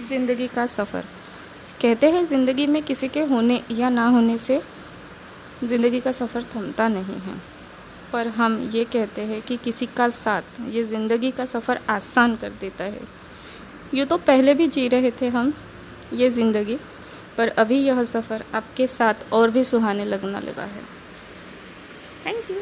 ज़िंदगी का सफ़र। कहते हैं, ज़िंदगी में किसी के होने या ना होने से ज़िंदगी का सफ़र थमता नहीं है। पर हम ये कहते हैं कि किसी का साथ ये ज़िंदगी का सफ़र आसान कर देता है। यूँ तो पहले भी जी रहे थे हम ये ज़िंदगी, पर अभी यह सफ़र आपके साथ और भी सुहाने लगना लगा है। Thank you